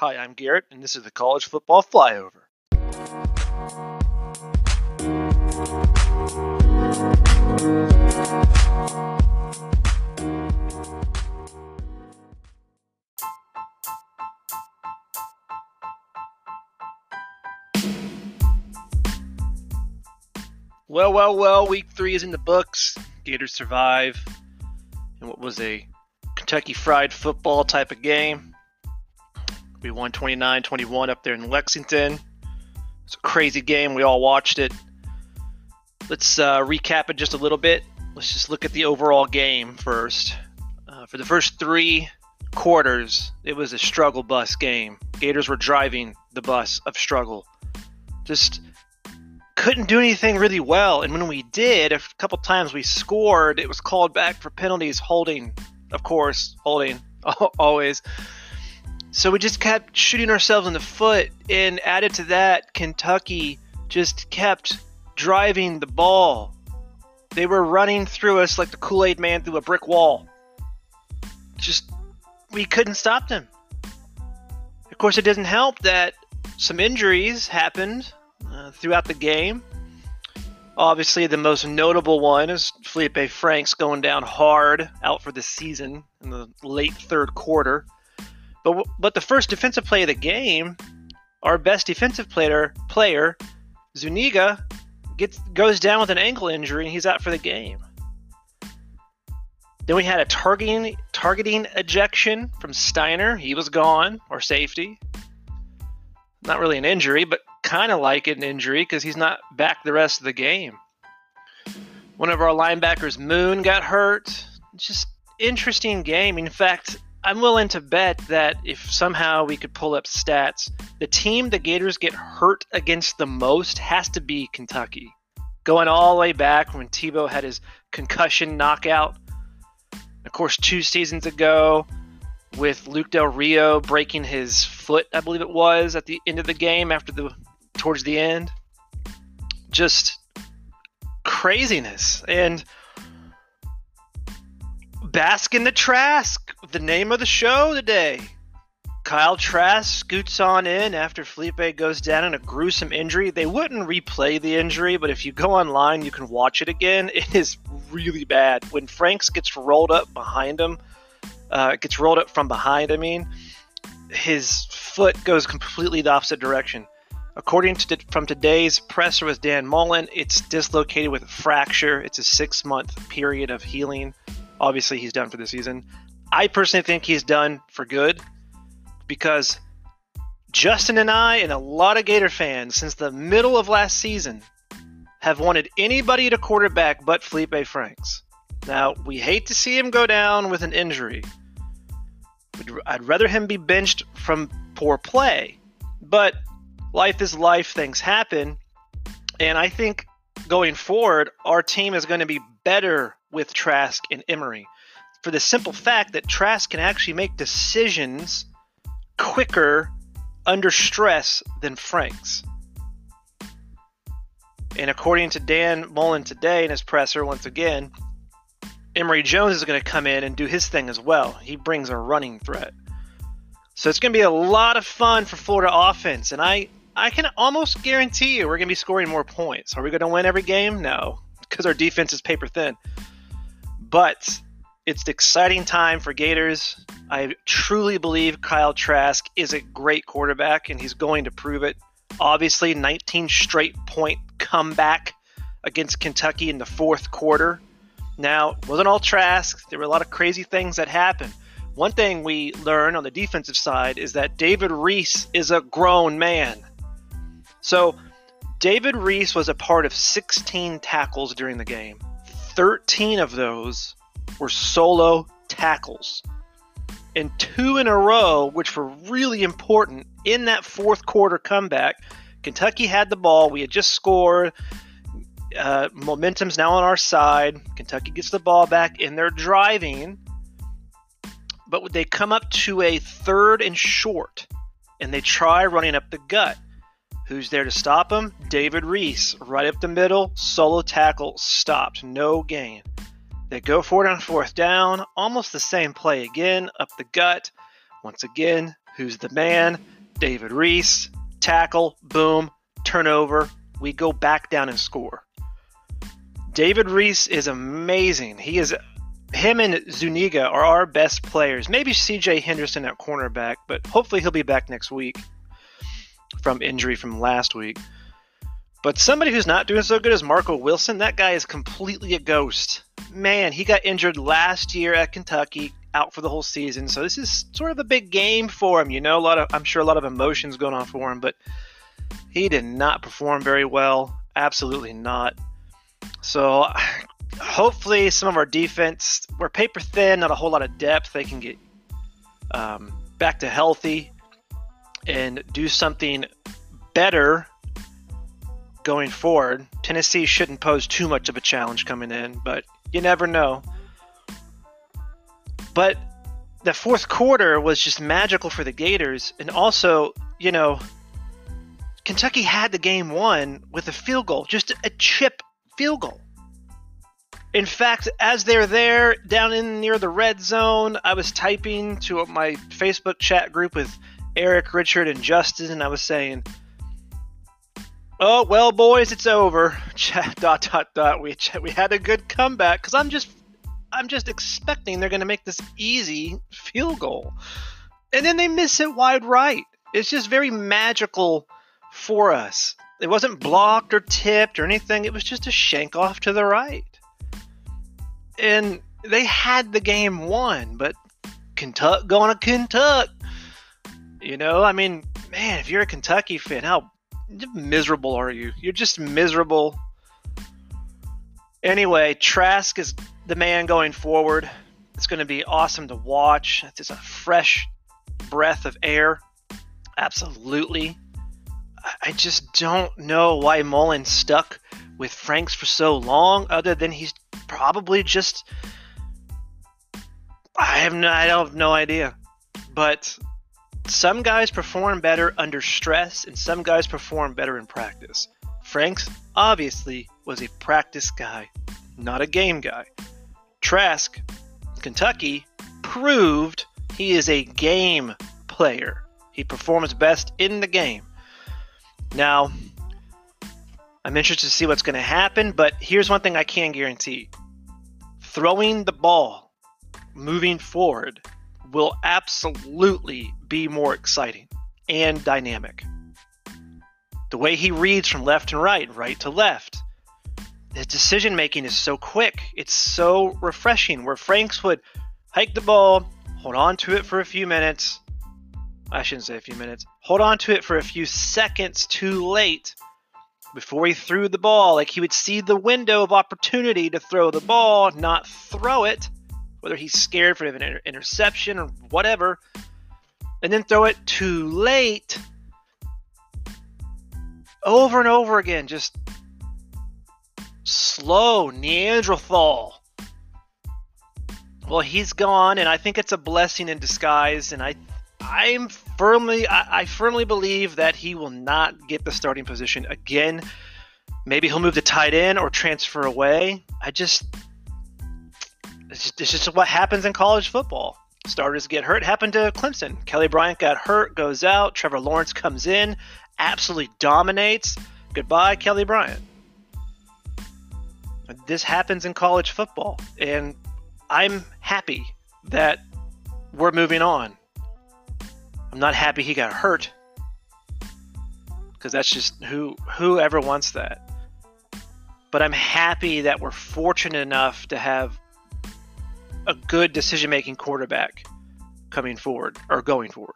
Hi, I'm Garrett, and this is the College Football Flyover. Well, well, well, week three is in the books. Gators survive in what was a Kentucky fried football type of game. We won 29 21 up there in Lexington. It's a crazy game. We all watched it. Let's uh, recap it just a little bit. Let's just look at the overall game first. Uh, for the first three quarters, it was a struggle bus game. Gators were driving the bus of struggle. Just couldn't do anything really well. And when we did, a couple times we scored, it was called back for penalties, holding, of course, holding, always. So we just kept shooting ourselves in the foot. And added to that, Kentucky just kept driving the ball. They were running through us like the Kool Aid man through a brick wall. Just, we couldn't stop them. Of course, it doesn't help that some injuries happened uh, throughout the game. Obviously, the most notable one is Feleipe Franks going down hard out for the season in the late third quarter. But but the first defensive play of the game, our best defensive player player Zuniga gets goes down with an ankle injury and he's out for the game. Then we had a targeting targeting ejection from Stiner. He was gone or safety. Not really an injury, but kind of like an injury because he's not back the rest of the game. One of our linebackers, Moon, got hurt. Just interesting game. In fact, I'm willing to bet that if somehow we could pull up stats, the team the Gators get hurt against the most has to be Kentucky. Going all the way back when Tebow had his concussion knockout. Of course, two seasons ago, with Luke Del Rio breaking his foot, I believe it was, at the end of the game after the towards the end. Just craziness. And bask in the Trask, the name of the show today. Kyle Trask scoots on in after Feleipe goes down in a gruesome injury. They wouldn't replay the injury, but if you go online, you can watch it again. It is really bad. When Franks gets rolled up behind him, uh, gets rolled up from behind, I mean, his foot goes completely the opposite direction. According to from today's presser with Dan Mullen, it's dislocated with a fracture. It's a six month period of healing. Obviously, he's done for the season. I personally think he's done for good because Justin and I, and a lot of Gator fans since the middle of last season, have wanted anybody to quarterback but Feleipe Franks. Now, we hate to see him go down with an injury. I'd rather him be benched from poor play, but life is life, things happen. And I think going forward, our team is going to be better with Trask and Emory for the simple fact that Trask can actually make decisions quicker under stress than Franks. And according to Dan Mullen today in his presser, once again, Emory Jones is going to come in and do his thing as well. He brings a running threat. So it's going to be a lot of fun for Florida offense. And I, I can almost guarantee you we're going to be scoring more points. Are we going to win every game? No, because our defense is paper thin. But it's the exciting time for Gators. I truly believe Kyle Trask is a great quarterback, and he's going to prove it. Obviously, 19 straight point comeback against Kentucky in the fourth quarter. Now, it wasn't all Trask. There were a lot of crazy things that happened. One thing we learned on the defensive side is that David Reese is a grown man. So, David Reese was a part of 16 tackles during the game. 13 of those were solo tackles. And two in a row, which were really important in that fourth quarter comeback. Kentucky had the ball. We had just scored. Uh, momentum's now on our side. Kentucky gets the ball back, and they're driving. But they come up to a third and short, and they try running up the gut. Who's there to stop him? David Reese, right up the middle, solo tackle, stopped, no gain. They go for it on fourth down, almost the same play again, up the gut. Once again, who's the man? David Reese, tackle, boom, turnover. We go back down and score. David Reese is amazing. He is him and Zuniga are our best players. Maybe CJ Henderson at cornerback, but hopefully he'll be back next week from injury from last week. But somebody who's not doing so good is Marco Wilson. That guy is completely a ghost. Man, he got injured last year at Kentucky, out for the whole season. So this is sort of a big game for him. You know, a lot of I'm sure a lot of emotions going on for him, but he did not perform very well. Absolutely not. So hopefully some of our defense, we're paper thin, not a whole lot of depth. They can get um, back to healthy and do something better going forward. Tennessee shouldn't pose too much of a challenge coming in, but you never know. But the fourth quarter was just magical for the Gators, and also, you know, Kentucky had the game won with a field goal, just a chip field goal. In fact, as they're there down in near the red zone, I was typing to my Facebook chat group with Eric, Richard, and Justin, and I was saying, "Oh well, boys, it's over." Dot dot dot. We we had a good comeback because I'm just I'm just expecting they're going to make this easy field goal, and then they miss it wide right. It's just very magical for us. It wasn't blocked or tipped or anything. It was just a shank off to the right and they had the game won, but Kentucky going to Kentucky. You know, I mean, man, if you're a Kentucky fan, how miserable are you? You're just miserable. Anyway, Trask is the man going forward. It's going to be awesome to watch. It's just a fresh breath of air. Absolutely. I just don't know why Mullen stuck with Franks for so long, other than he's probably just I have no I have no idea. But some guys perform better under stress and some guys perform better in practice. Franks obviously was a practice guy, not a game guy. Trask, Kentucky, proved he is a game player. He performs best in the game. Now, I'm interested to see what's going to happen, but here's one thing I can guarantee throwing the ball moving forward will absolutely be more exciting and dynamic. The way he reads from left and right, right to left, his decision making is so quick. It's so refreshing. Where Franks would hike the ball, hold on to it for a few minutes. I shouldn't say a few minutes. Hold on to it for a few seconds too late before he threw the ball. Like he would see the window of opportunity to throw the ball, not throw it, whether he's scared for an inter- interception or whatever, and then throw it too late. Over and over again, just slow Neanderthal. Well, he's gone, and I think it's a blessing in disguise, and I I'm firmly, I, I, firmly believe that he will not get the starting position again. Maybe he'll move to tight end or transfer away. I just, it's just, what happens in college football. Starters get hurt. Happened to Clemson. Kelly Bryant got hurt, goes out. Trevor Lawrence comes in, absolutely dominates. Goodbye, Kelly Bryant. This happens in college football, and I'm happy that we're moving on. I'm not happy he got hurt because that's just who whoever wants that. But I'm happy that we're fortunate enough to have a good decision-making quarterback coming forward or going forward.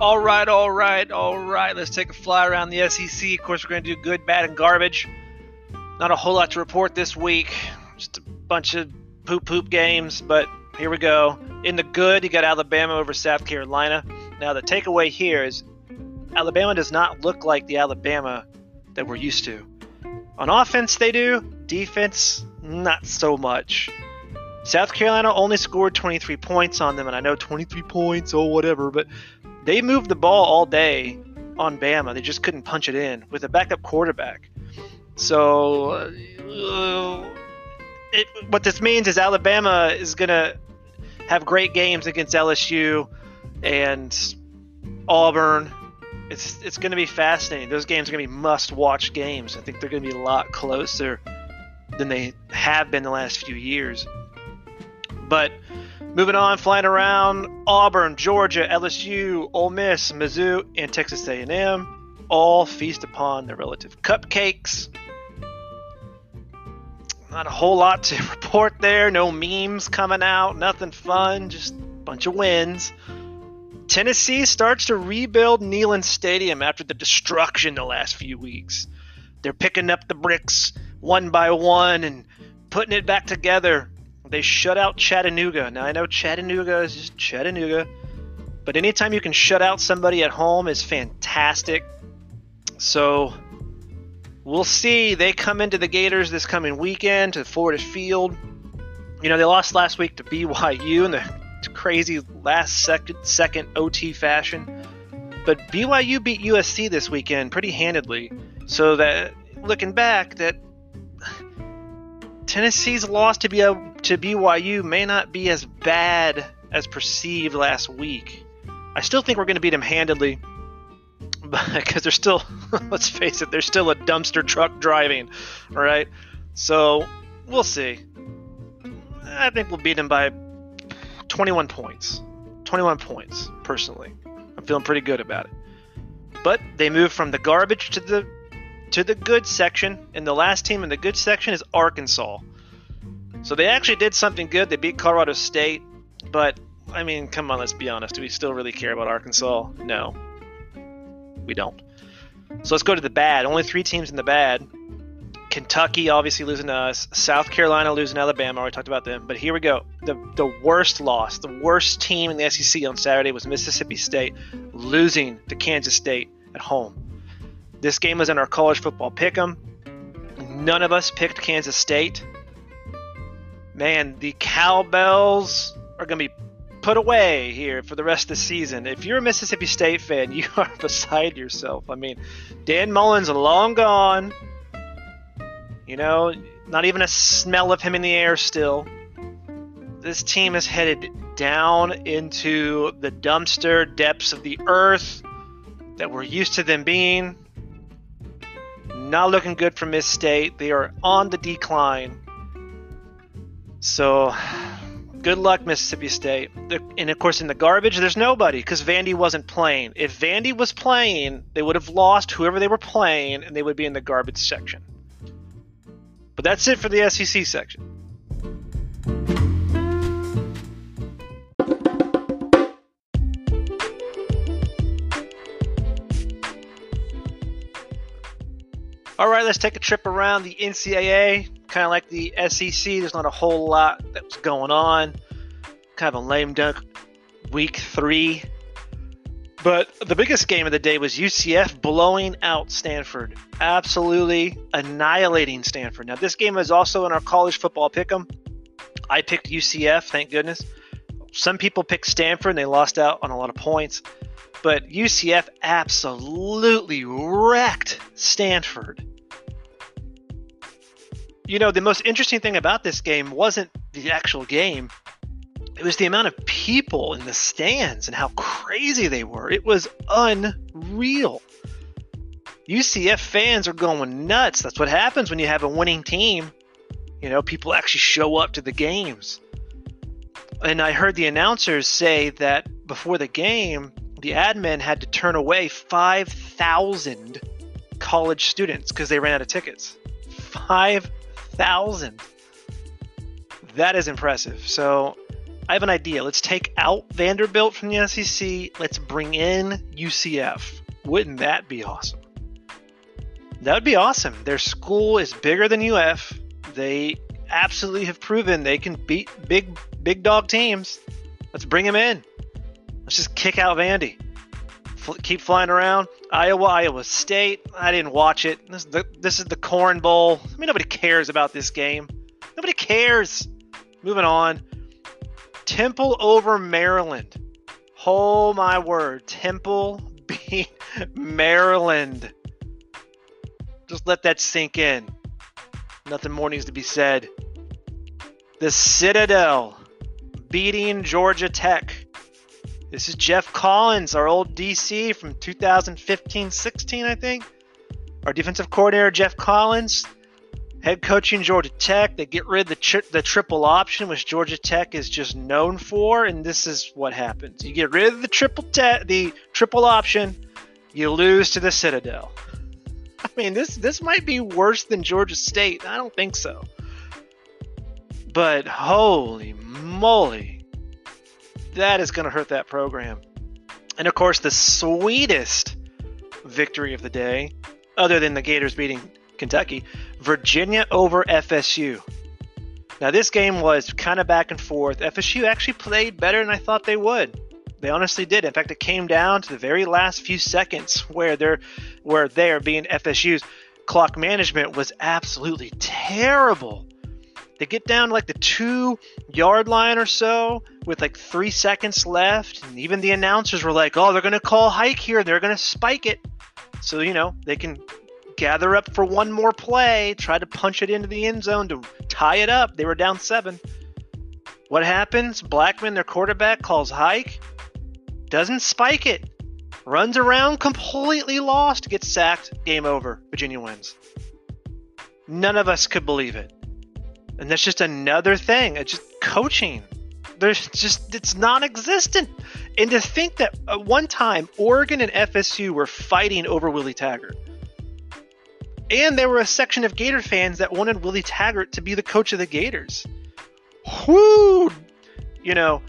All right, all right, all right. Let's take a fly around the SEC. Of course, we're going to do good, bad, and garbage. Not a whole lot to report this week. Just a bunch of poop poop games, but here we go. In the good, you got Alabama over South Carolina. Now, the takeaway here is Alabama does not look like the Alabama that we're used to. On offense, they do. Defense, not so much. South Carolina only scored 23 points on them, and I know 23 points, or oh, whatever, but they moved the ball all day on Bama. They just couldn't punch it in with a backup quarterback. So, uh, it, what this means is Alabama is going to have great games against LSU and Auburn. It's it's going to be fascinating. Those games are going to be must-watch games. I think they're going to be a lot closer than they have been the last few years. But moving on, flying around, Auburn, Georgia, LSU, Ole Miss, Mizzou, and Texas A&M all feast upon their relative cupcakes. Not a whole lot to report there. No memes coming out. Nothing fun. Just a bunch of wins. Tennessee starts to rebuild Neyland Stadium after the destruction the last few weeks. They're picking up the bricks one by one and putting it back together. They shut out Chattanooga. Now I know Chattanooga is just Chattanooga, but anytime you can shut out somebody at home is fantastic. So we'll see. They come into the Gators this coming weekend to Florida Field. You know, they lost last week to BYU in the crazy last second second OT fashion. But BYU beat USC this weekend pretty handedly. So that looking back, that Tennessee's loss to, B- to BYU may not be as bad as perceived last week. I still think we're going to beat them handedly because they're still, let's face it, they're still a dumpster truck driving, all right? So we'll see. I think we'll beat them by 21 points. 21 points, personally. I'm feeling pretty good about it. But they moved from the garbage to the to the good section, and the last team in the good section is Arkansas. So they actually did something good. They beat Colorado State, but I mean, come on, let's be honest. Do we still really care about Arkansas? No, we don't. So let's go to the bad. Only three teams in the bad. Kentucky obviously losing to us. South Carolina losing Alabama. We talked about them. But here we go. The the worst loss, the worst team in the SEC on Saturday was Mississippi State losing to Kansas State at home. This game was in our college football pick'em. None of us picked Kansas State. Man, the cowbells are going to be put away here for the rest of the season. If you're a Mississippi State fan, you are beside yourself. I mean, Dan Mullen's long gone. You know, not even a smell of him in the air still. This team is headed down into the dumpster depths of the earth that we're used to them being. Not looking good for Miss State. They are on the decline. So, good luck, Mississippi State. And of course, in the garbage, there's nobody because Vandy wasn't playing. If Vandy was playing, they would have lost whoever they were playing, and they would be in the garbage section. But that's it for the SEC section. All right, let's take a trip around the NCAA. Kind of like the SEC, there's not a whole lot that's going on. Kind of a lame duck week three but the biggest game of the day was UCF blowing out Stanford, absolutely annihilating Stanford. Now, this game is also in our college football pick'em. I picked UCF, thank goodness. Some people picked Stanford and they lost out on a lot of points, but UCF absolutely wrecked Stanford. You know, the most interesting thing about this game wasn't the actual game, it was the amount of people in the stands and how crazy they were. It was unreal. UCF fans are going nuts. That's what happens when you have a winning team. You know, people actually show up to the games. And I heard the announcers say that before the game, the admin had to turn away 5,000 college students because they ran out of tickets. 5,000. That is impressive. So I have an idea. Let's take out Vanderbilt from the SEC. Let's bring in UCF. Wouldn't that be awesome? That would be awesome. Their school is bigger than UF. They absolutely have proven they can beat big big dog teams. Let's bring them in. Let's just kick out Vandy. F- keep flying around. Iowa, Iowa State. I didn't watch it. This is the this is the Corn Bowl. I mean, nobody cares about this game. Nobody cares. Moving on. Temple over Maryland. Oh my word. Temple beat Maryland. Just let that sink in. Nothing more needs to be said. The Citadel beating Georgia Tech. This is Geoff Collins, our old DC from 2015 16, I think. Our defensive coordinator, Geoff Collins, head coaching Georgia Tech. They get rid of the, tri- the triple option, which Georgia Tech is just known for, and this is what happens: you get rid of the triple te- the triple option, you lose to the Citadel. I mean, this this might be worse than Georgia State. I don't think so, but holy moly, that is going to hurt that program. And of course, the sweetest victory of the day, other than the Gators beating Kentucky, Virginia over FSU. Now, this game was kind of back and forth. FSU actually played better than I thought they would. They honestly did. In fact, it came down to the very last few seconds where they're where they are being FSU's clock management was absolutely terrible. They get down like the two yard line or so with like three seconds left, and even the announcers were like, "Oh, they're going to call hike here. They're going to spike it." So you know they can gather up for one more play, try to punch it into the end zone to tie it up. They were down seven. What happens? Blackman, their quarterback, calls hike, doesn't spike it, runs around completely lost, gets sacked, game over. Virginia wins. None of us could believe it. And that's just another thing. It's just coaching. There's just, it's non existent. And to think that at one time, Oregon and FSU were fighting over Willie Taggart. And there were a section of Gator fans that wanted Willie Taggart to be the coach of the Gators. Whoo! You know,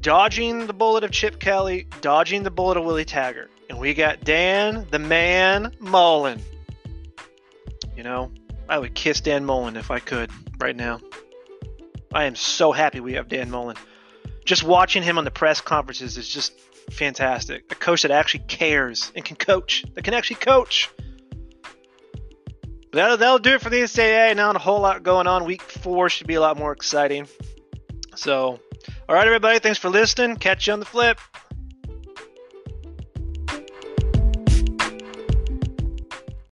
dodging the bullet of Chip Kelly, dodging the bullet of Willie Taggart. And we got Dan, the man, Mullen. You know, I would kiss Dan Mullen if I could right now. I am so happy we have Dan Mullen. Just watching him on the press conferences is just fantastic. A coach that actually cares and can coach, that can actually coach. That'll, that'll do it for the NCAA. Not a whole lot going on. Week four should be a lot more exciting. So, all right, everybody. Thanks for listening. Catch you on the flip.